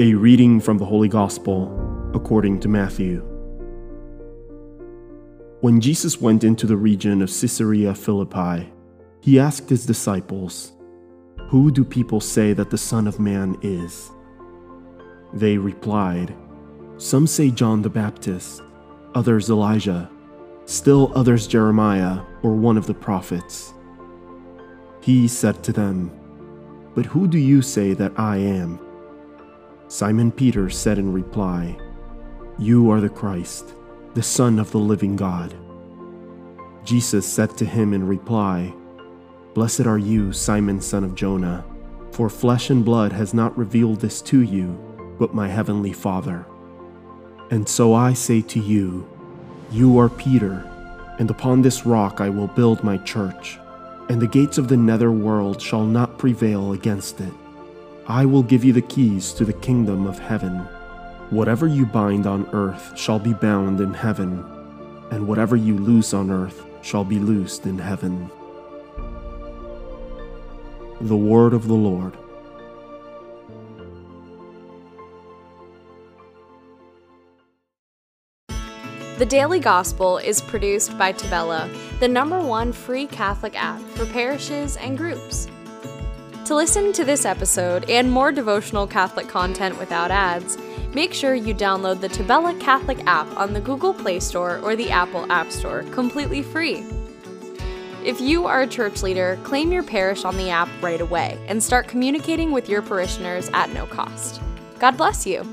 A reading from the Holy Gospel according to Matthew. When Jesus went into the region of Caesarea Philippi, he asked his disciples, Who do people say that the Son of Man is? They replied, Some say John the Baptist, others Elijah, still others Jeremiah or one of the prophets. He said to them, But who do you say that I am? Simon Peter said in reply, You are the Christ, the Son of the living God. Jesus said to him in reply, Blessed are you, Simon son of Jonah, for flesh and blood has not revealed this to you, but my heavenly Father. And so I say to you, You are Peter, and upon this rock I will build my church, and the gates of the nether world shall not prevail against it. I will give you the keys to the kingdom of heaven. Whatever you bind on earth shall be bound in heaven, and whatever you loose on earth shall be loosed in heaven. The Word of the Lord. The Daily Gospel is produced by Tabella, the number one free Catholic app for parishes and groups. To listen to this episode and more devotional Catholic content without ads, make sure you download the Tabella Catholic app on the Google Play Store or the Apple App Store completely free. If you are a church leader, claim your parish on the app right away and start communicating with your parishioners at no cost. God bless you.